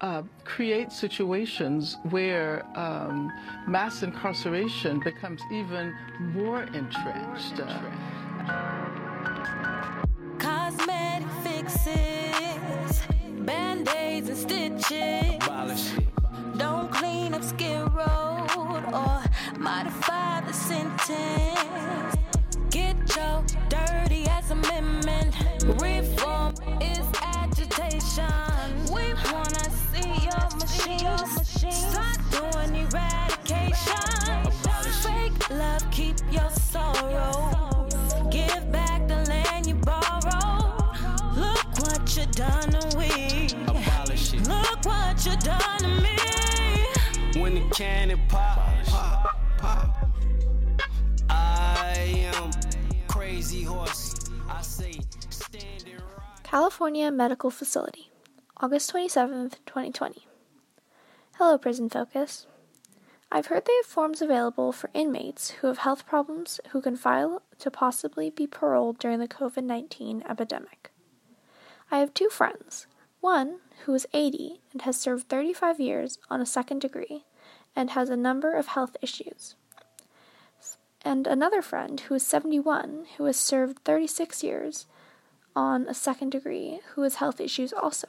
uh, create situations where um, mass incarceration becomes even more entrenched. Cosmetic fixes, band aids and stitches. Don't love, keep your sorrow. Give back the land you borrowed. Look what you done to we. Look what you done to me. When the cannon pop, pop, pop. I am crazy horse. I say standing right. California Medical Facility, August 27th, 2020. Hello, Prison Focus. I've heard they have forms available for inmates who have health problems who can file to possibly be paroled during the COVID 19 epidemic. I have two friends one who is 80 and has served 35 years on a second degree and has a number of health issues, and another friend who is 71 who has served 36 years on a second degree who has health issues also.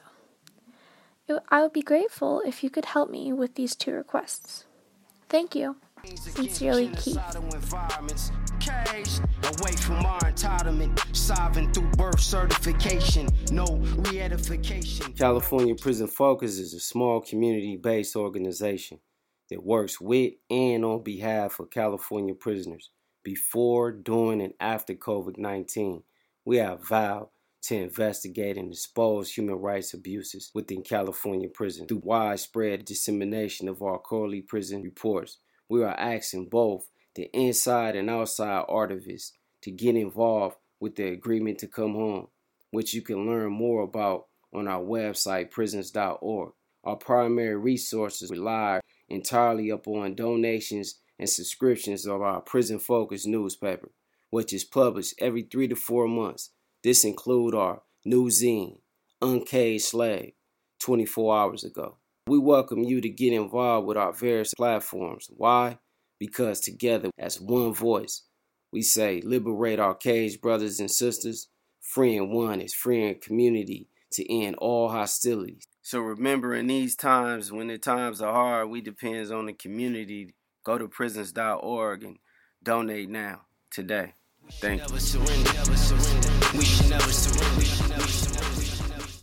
I would be grateful if you could help me with these two requests. Thank you. Sincerely, Keith. Genocidal environments, caged away from our entitlement, solving through birth certification, no re-edification. California Prison Focus is a small community-based organization that works with and on behalf of California prisoners before, during, and after COVID-19. We have vowed to investigate and expose human rights abuses within California prison through widespread dissemination of our quarterly prison reports. We are asking both the inside and outside archivists to get involved with the agreement to come home, which you can learn more about on our website prisons.org. Our primary resources rely entirely upon donations and subscriptions of our prison focused newspaper, which is published every three to four months. This include our new zine, Uncaged Slave, 24 hours ago. We welcome you to get involved with our various platforms. Why? Because together, as one voice, we say liberate our caged brothers and sisters. Freeing one is freeing community to end all hostilities. So remember, in these times, when the times are hard, we depends on the community. Go to prisons.org and donate now, today. Thank you.